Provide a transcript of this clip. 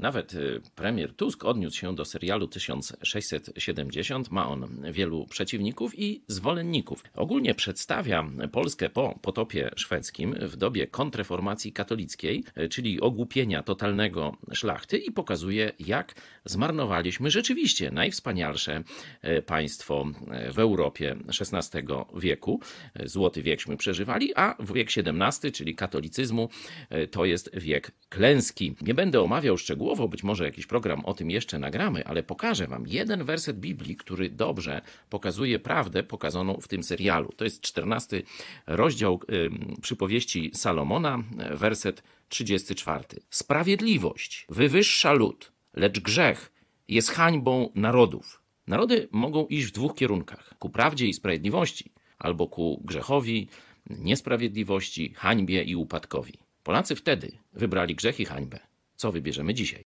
Nawet y, premier Tusk odniósł się do serialu 1670. Ma on wielu przeciwników i zwolenników. Ogólnie przedstawia Polskę po potopie szwedzkim w dobie kontreformacji katolickiej, y, czyli ogłupienia totalnego szlachty i pokazuje, jak zmarnowaliśmy rzeczywiście najwspanialsze y, państwo w Europie XVI wieku. Złoty wiekśmy przeżywali, a wiek XVII, czyli katolicyzmu, to jest wiek klęski. Nie będę omawiał szczegółowo, być może jakiś program o tym jeszcze nagramy, ale pokażę Wam jeden werset Biblii, który dobrze pokazuje prawdę pokazaną w tym serialu. To jest 14 rozdział przypowieści Salomona, werset 34. Sprawiedliwość wywyższa lud, lecz grzech jest hańbą narodów. Narody mogą iść w dwóch kierunkach: ku prawdzie i sprawiedliwości, albo ku grzechowi, niesprawiedliwości, hańbie i upadkowi. Polacy wtedy wybrali grzech i hańbę. Co wybierzemy dzisiaj?